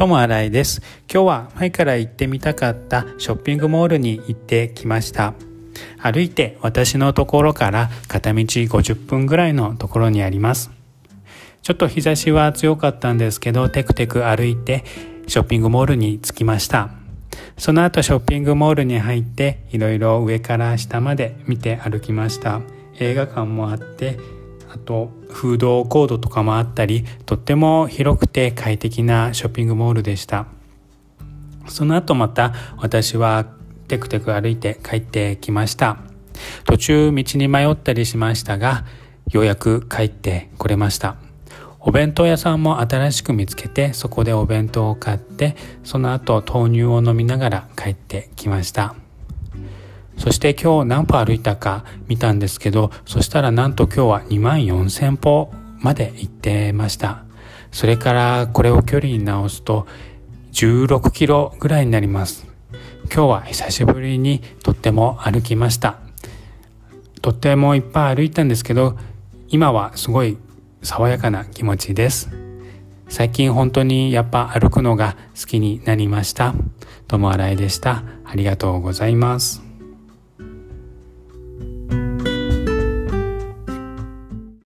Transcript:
ともあらいです。今日は前から行ってみたかったショッピングモールに行ってきました。歩いて私のところから片道50分ぐらいのところにあります。ちょっと日差しは強かったんですけど、テクテク歩いてショッピングモールに着きました。その後ショッピングモールに入っていろいろ上から下まで見て歩きました。映画館もあってあとフードコードとかもあったりとっても広くて快適なショッピングモールでした。その後また私はテクテク歩いて帰ってきました。途中道に迷ったりしましたがようやく帰ってこれました。お弁当屋さんも新しく見つけてそこでお弁当を買ってその後豆乳を飲みながら帰ってきました。そして今日何歩歩いたか見たんですけど、そしたらなんと今日は2万4000歩まで行ってました。それからこれを距離に直すと16キロぐらいになります。今日は久しぶりにとっても歩きました。とってもいっぱい歩いたんですけど、今はすごい爽やかな気持ちです。最近本当にやっぱ歩くのが好きになりました。ともあらいでした。ありがとうございます。